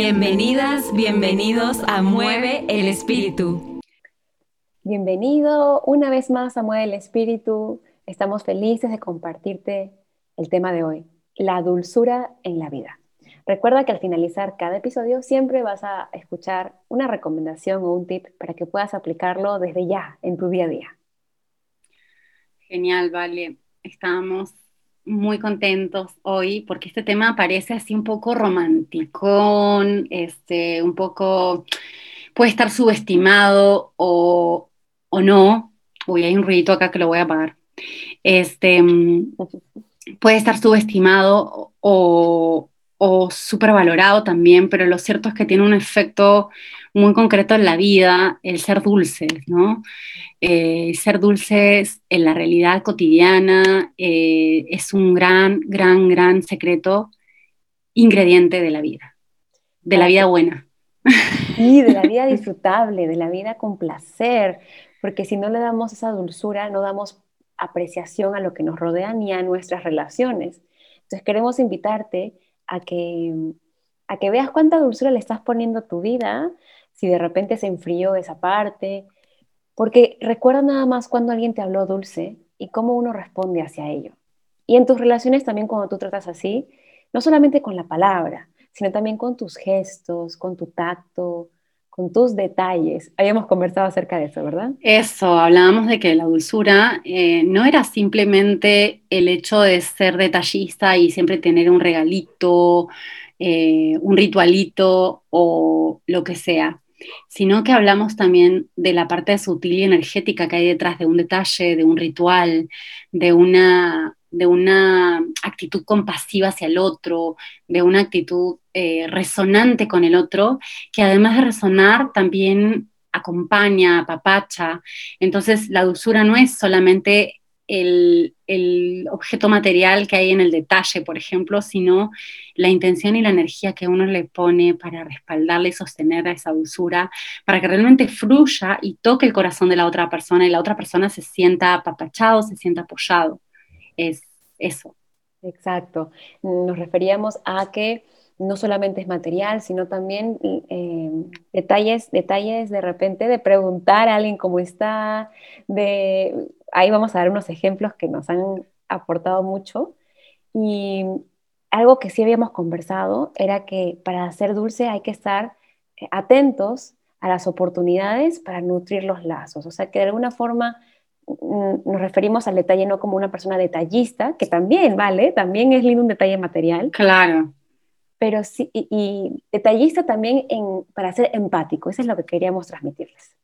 Bienvenidas, bienvenidos a Mueve el Espíritu. Bienvenido una vez más a Mueve el Espíritu. Estamos felices de compartirte el tema de hoy, la dulzura en la vida. Recuerda que al finalizar cada episodio siempre vas a escuchar una recomendación o un tip para que puedas aplicarlo desde ya en tu día a día. Genial, vale. Estamos muy contentos hoy porque este tema parece así un poco romántico, este, un poco puede estar subestimado o, o no. Uy, hay un ruidito acá que lo voy a apagar. Este, puede estar subestimado o, o valorado también, pero lo cierto es que tiene un efecto muy concreto en la vida, el ser dulces, ¿no? Eh, ser dulces en la realidad cotidiana eh, es un gran, gran, gran secreto, ingrediente de la vida, de la vida buena. Y de la vida disfrutable, de la vida con placer, porque si no le damos esa dulzura, no damos apreciación a lo que nos rodea ni a nuestras relaciones. Entonces queremos invitarte a que, a que veas cuánta dulzura le estás poniendo a tu vida, si de repente se enfrió esa parte, porque recuerda nada más cuando alguien te habló dulce y cómo uno responde hacia ello. Y en tus relaciones también cuando tú tratas así, no solamente con la palabra, sino también con tus gestos, con tu tacto, con tus detalles. Habíamos conversado acerca de eso, ¿verdad? Eso, hablábamos de que la dulzura eh, no era simplemente el hecho de ser detallista y siempre tener un regalito, eh, un ritualito o lo que sea, sino que hablamos también de la parte sutil y energética que hay detrás de un detalle, de un ritual, de una de una actitud compasiva hacia el otro, de una actitud eh, resonante con el otro, que además de resonar también acompaña, apapacha. Entonces la dulzura no es solamente el, objeto material que hay en el detalle, por ejemplo, sino la intención y la energía que uno le pone para respaldarle y sostener a esa dulzura, para que realmente fluya y toque el corazón de la otra persona y la otra persona se sienta apapachado, se sienta apoyado es eso. Exacto. Nos referíamos a que no solamente es material, sino también eh, detalles, detalles de repente de preguntar a alguien cómo está, de ahí vamos a dar unos ejemplos que nos han aportado mucho. Y algo que sí habíamos conversado era que para ser dulce hay que estar eh, atentos a las oportunidades para nutrir los lazos. O sea, que de alguna forma Mm, nos referimos al detalle no como una persona detallista, que también vale, también es lindo un detalle material. Claro. Pero sí, y, detallista también en, para ser empático, eso es lo que queríamos transmitirles.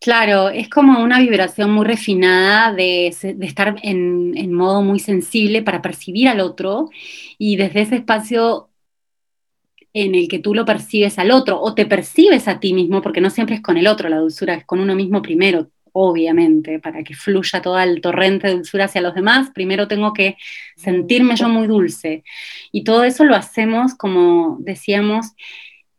Claro, es como una vibración muy refinada de, estar en, modo muy sensible para percibir al otro y desde ese espacio en el que tú lo percibes al otro o te percibes a ti mismo, porque no siempre es con el otro la dulzura, es con uno mismo primero obviamente, para que fluya todo el torrente de dulzura hacia los demás, primero tengo que sentirme yo muy dulce. Y todo eso lo hacemos, como decíamos,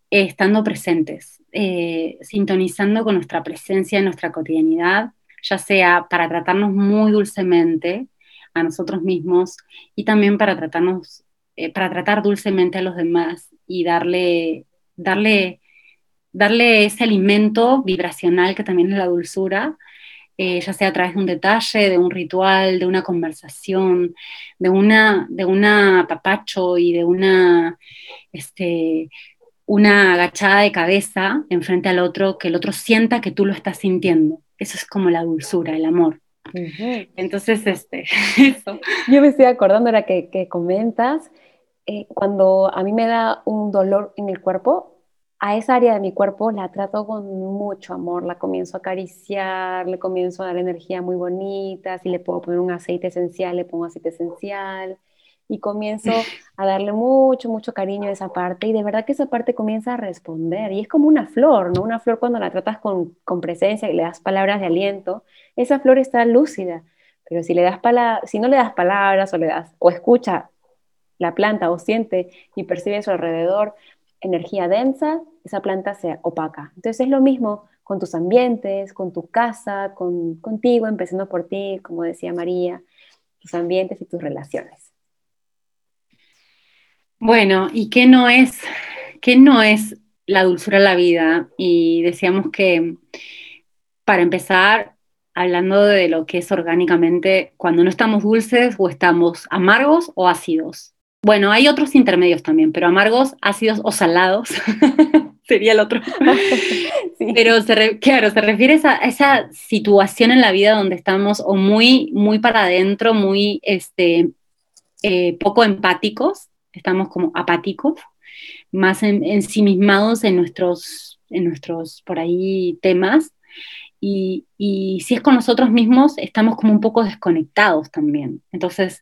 estando presentes, eh, sintonizando con nuestra presencia en nuestra cotidianidad, ya sea para tratarnos muy dulcemente a nosotros mismos y también para tratarnos, eh, para tratar dulcemente a los demás y darle, darle darle ese alimento vibracional que también es la dulzura, eh, ya sea a través de un detalle, de un ritual, de una conversación, de una, de una y de una, este, una agachada de cabeza enfrente al otro, que el otro sienta que tú lo estás sintiendo. Eso es como la dulzura, el amor. Entonces, este, eso. Yo me estoy acordando ahora que, que comentas, eh, cuando a mí me da un dolor en el cuerpo, a esa área de mi cuerpo la trato con mucho amor, la comienzo a acariciar, le comienzo a dar energía muy bonita, si le puedo poner un aceite esencial, le pongo aceite esencial y comienzo a darle mucho, mucho cariño a esa parte y de verdad que esa parte comienza a responder y es como una flor, ¿no? Una flor cuando la tratas con, con presencia y le das palabras de aliento, esa flor está lúcida, pero si, le das si no le das palabras o le das, o escucha la planta o siente y percibe a su alrededor, energía densa, esa planta se opaca. Entonces es lo mismo con tus ambientes, con tu casa, con, contigo, empezando por ti, como decía María, tus ambientes y tus relaciones. Bueno, ¿y qué no es, ¿qué no es la dulzura en la vida? Y decíamos que, para empezar, hablando de lo que es orgánicamente, cuando no estamos dulces o estamos amargos o ácidos. Bueno, hay otros intermedios también, pero amargos, ácidos o salados sería el otro. Pero claro, se refiere a esa, situación en la vida donde estamos o muy, muy para adentro, muy este, eh, poco empáticos, estamos como apáticos, más ensimismados en nuestros, en nuestros, por ahí, temas. Y, y, si es con nosotros mismos, estamos como un poco desconectados también. Entonces,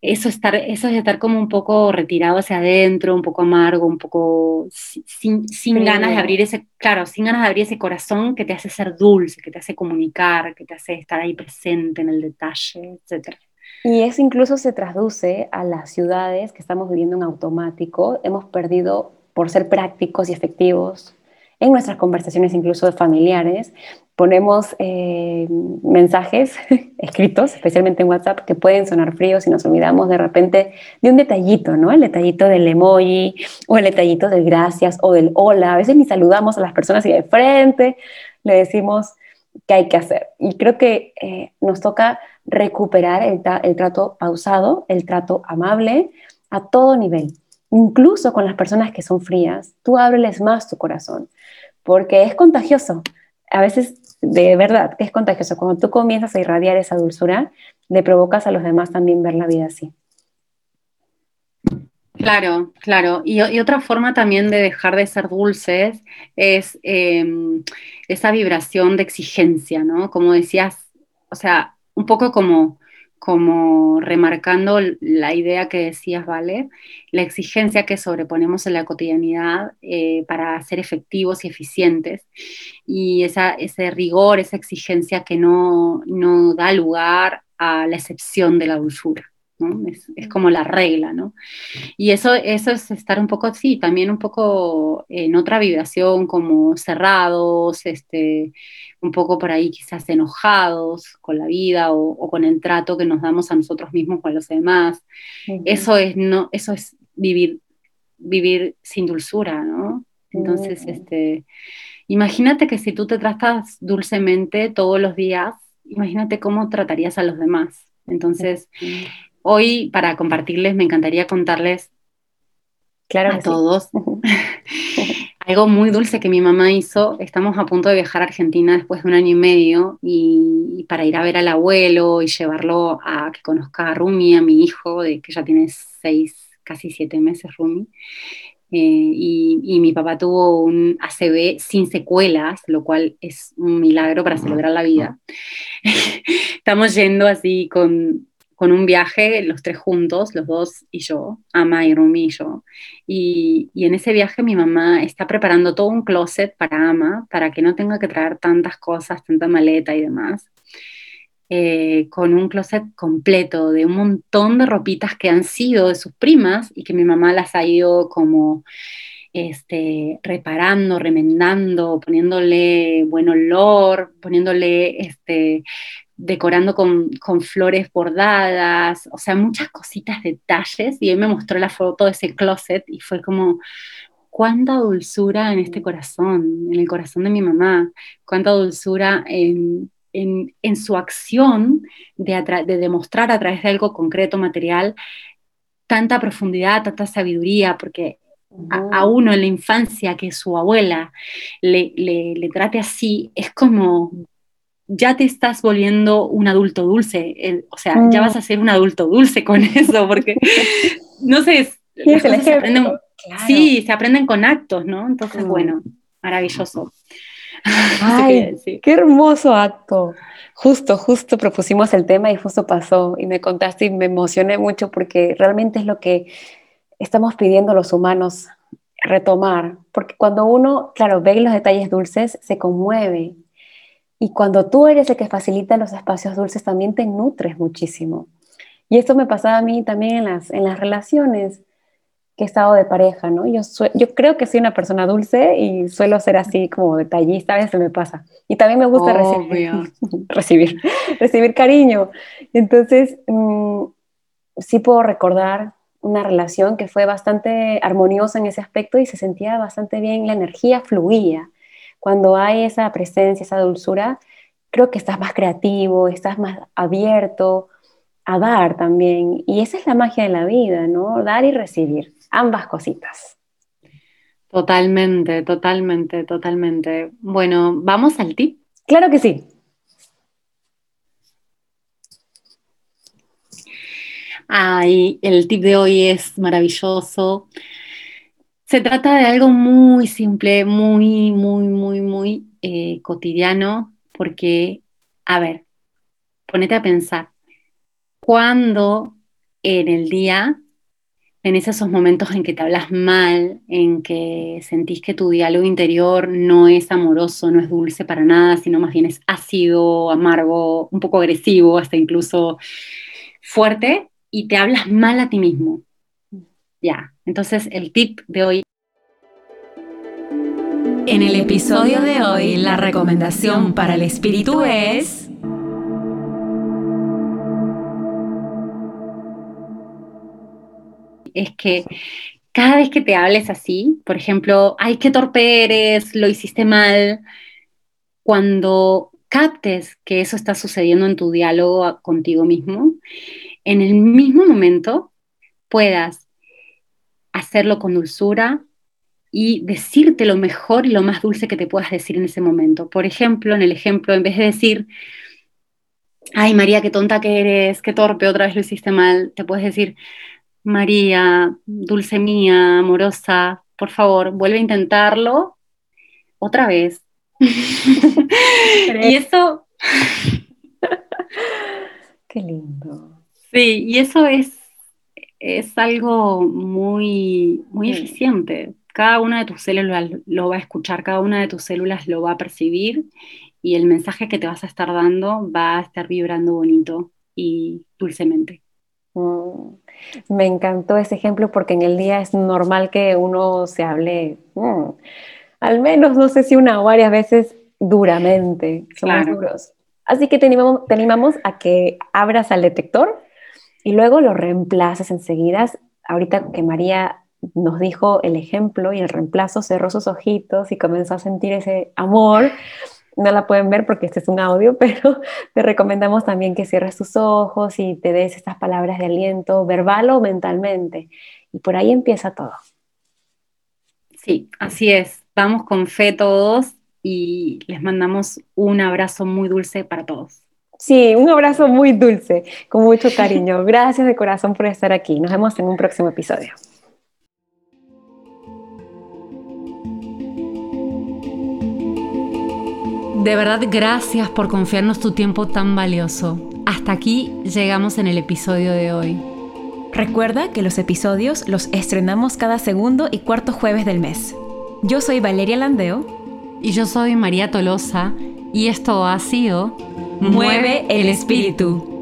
eso, estar, eso es estar como un poco retirado hacia adentro, un poco amargo, un poco sin, sin ganas de abrir ese, claro, sin ganas de abrir ese corazón que te hace ser dulce, que te hace comunicar, que te hace estar ahí presente en el detalle, etc. Y eso incluso se traduce a las ciudades que estamos viviendo en automático. Hemos perdido, por ser prácticos y efectivos, en nuestras conversaciones incluso familiares, ponemos eh, mensajes escritos, especialmente en WhatsApp, que pueden sonar fríos y nos olvidamos de repente de un detallito, ¿no? El detallito del emoji o el detallito del gracias o del hola. A veces ni saludamos a las personas y de frente le decimos qué hay que hacer. Y creo que eh, nos toca recuperar el, el trato pausado, el trato amable a todo nivel. Incluso con las personas que son frías, tú ábreles más tu corazón, porque es contagioso. A veces, de verdad, que es contagioso. Cuando tú comienzas a irradiar esa dulzura, le provocas a los demás también ver la vida así. Claro, claro. Y, otra forma también de dejar de ser dulces es em, esa vibración de exigencia, ¿no? Como decías, o sea, un poco como, como remarcando la idea que decías, ¿vale? La exigencia que sobreponemos en la cotidianidad eh, para ser efectivos y eficientes y esa, ese rigor, esa exigencia que no, no da lugar a la excepción de la dulzura. Es, como la regla, ¿no? Y eso, eso es estar un poco así, también un poco en otra vibración, como cerrados, este, un poco por ahí quizás enojados con la vida o, con el trato que nos damos a nosotros mismos o a los demás. Eso es, no, eso es vivir, vivir sin dulzura, ¿no? Entonces, este, imagínate que si tú te tratas dulcemente todos los días, imagínate cómo tratarías a los demás. Entonces, Hoy, para compartirles, me encantaría contarles claro a todos algo muy dulce que mi mamá hizo. Estamos a punto de viajar a Argentina después de un año y medio y, para ir a ver al abuelo y llevarlo a que conozca a Rumi, a mi hijo, de, que ya tiene seis, casi siete meses Rumi. Eh, y, mi papá tuvo un ACV sin secuelas, lo cual es un milagro para celebrar la vida. Estamos yendo así con con un viaje, los tres juntos, los dos y yo, Ama y Rumi y yo. Y, en ese viaje mi mamá está preparando todo un closet para Ama, para que no tenga que traer tantas cosas, tanta maleta y demás. Eh, con un closet completo de un montón de ropitas que han sido de sus primas y que mi mamá las ha ido como este, reparando, remendando, poniéndole buen olor, poniéndole este, decorando con, flores bordadas, o sea, muchas cositas, detalles, y él me mostró la foto de ese closet y fue como, cuánta dulzura en este corazón, en el corazón de mi mamá, cuánta dulzura en, su acción de, de, demostrar a través de algo concreto, material, tanta profundidad, tanta sabiduría, porque a, uno en la infancia que su abuela le, le trate así, es como ya te estás volviendo un adulto dulce, o sea, ya vas a ser un adulto dulce con eso, porque, no sé, sí, se, aprenden, sí, se aprenden con actos, ¿no? Entonces, bueno, maravilloso. Ay, qué hermoso acto. Justo, justo propusimos el tema y justo pasó y me contaste y me emocioné mucho porque realmente es lo que estamos pidiendo los humanos retomar, porque cuando uno, claro, ve los detalles dulces, se conmueve, y cuando tú eres el que facilita los espacios dulces, también te nutres muchísimo. Y esto me pasaba a mí también en las, en las relaciones que he estado de pareja, ¿no? Yo, yo creo que soy una persona dulce y suelo ser así como detallista, a veces me pasa. Y también me gusta recibir, recibir, recibir cariño. Entonces, mm, sí puedo recordar una relación que fue bastante armoniosa en ese aspecto y se sentía bastante bien, la energía fluía. Cuando hay esa presencia, esa dulzura, creo que estás más creativo, estás más abierto a dar también. Y esa es la magia de la vida, ¿no? Dar y recibir, ambas cositas. Totalmente, totalmente, totalmente. Bueno, ¿vamos al tip? Claro que sí. Ay, el tip de hoy es maravilloso. Se trata de algo muy simple, muy, muy, muy, muy eh, cotidiano, porque, a ver, ponete a pensar, cuando en el día tenés esos momentos en que te hablas mal, en que sentís que tu diálogo interior no es amoroso, no es dulce para nada, sino más bien es ácido, amargo, un poco agresivo, hasta incluso fuerte, y te hablas mal a ti mismo. Ya, entonces el tip de hoy. En el episodio de hoy, la recomendación para el espíritu es... Es que cada vez que te hables así, por ejemplo, ay, qué torpe eres, lo hiciste mal, cuando captes que eso está sucediendo en tu diálogo contigo mismo, en el mismo momento puedas hacerlo con dulzura y decirte lo mejor y lo más dulce que te puedas decir en ese momento. Por ejemplo, en el ejemplo, en vez de decir, ay María, qué tonta que eres, qué torpe, otra vez lo hiciste mal, te puedes decir, María, dulce mía, amorosa, por favor, vuelve a intentarlo otra vez. y eso... Qué lindo. Sí, y eso es, es algo muy, muy eficiente. Cada una de tus células lo va a escuchar, cada una de tus células lo va a percibir y el mensaje que te vas a estar dando va a estar vibrando bonito y dulcemente. Mm, me encantó ese ejemplo porque en el día es normal que uno se hable, mm, al menos no sé si una o varias veces duramente, somos duros. Así que te animamos a que abras al detector y luego lo reemplazas enseguida. Ahorita que María nos dijo el ejemplo y el reemplazo, cerró sus ojitos y comenzó a sentir ese amor. No la pueden ver porque este es un audio, pero te recomendamos también que cierres tus ojos y te des estas palabras de aliento, verbal o mentalmente. Y por ahí empieza todo. Sí, así es. Vamos con fe todos y les mandamos un abrazo muy dulce para todos. Sí, un abrazo muy dulce, con mucho cariño. Gracias de corazón por estar aquí. Nos vemos en un próximo episodio. De verdad, gracias por confiarnos tu tiempo tan valioso. Hasta aquí llegamos en el episodio de hoy. Recuerda que los episodios los estrenamos cada segundo y cuarto jueves del mes. Yo soy Valeria Landeo. Y yo soy María Tolosa. Y esto ha sido Mueve el espíritu.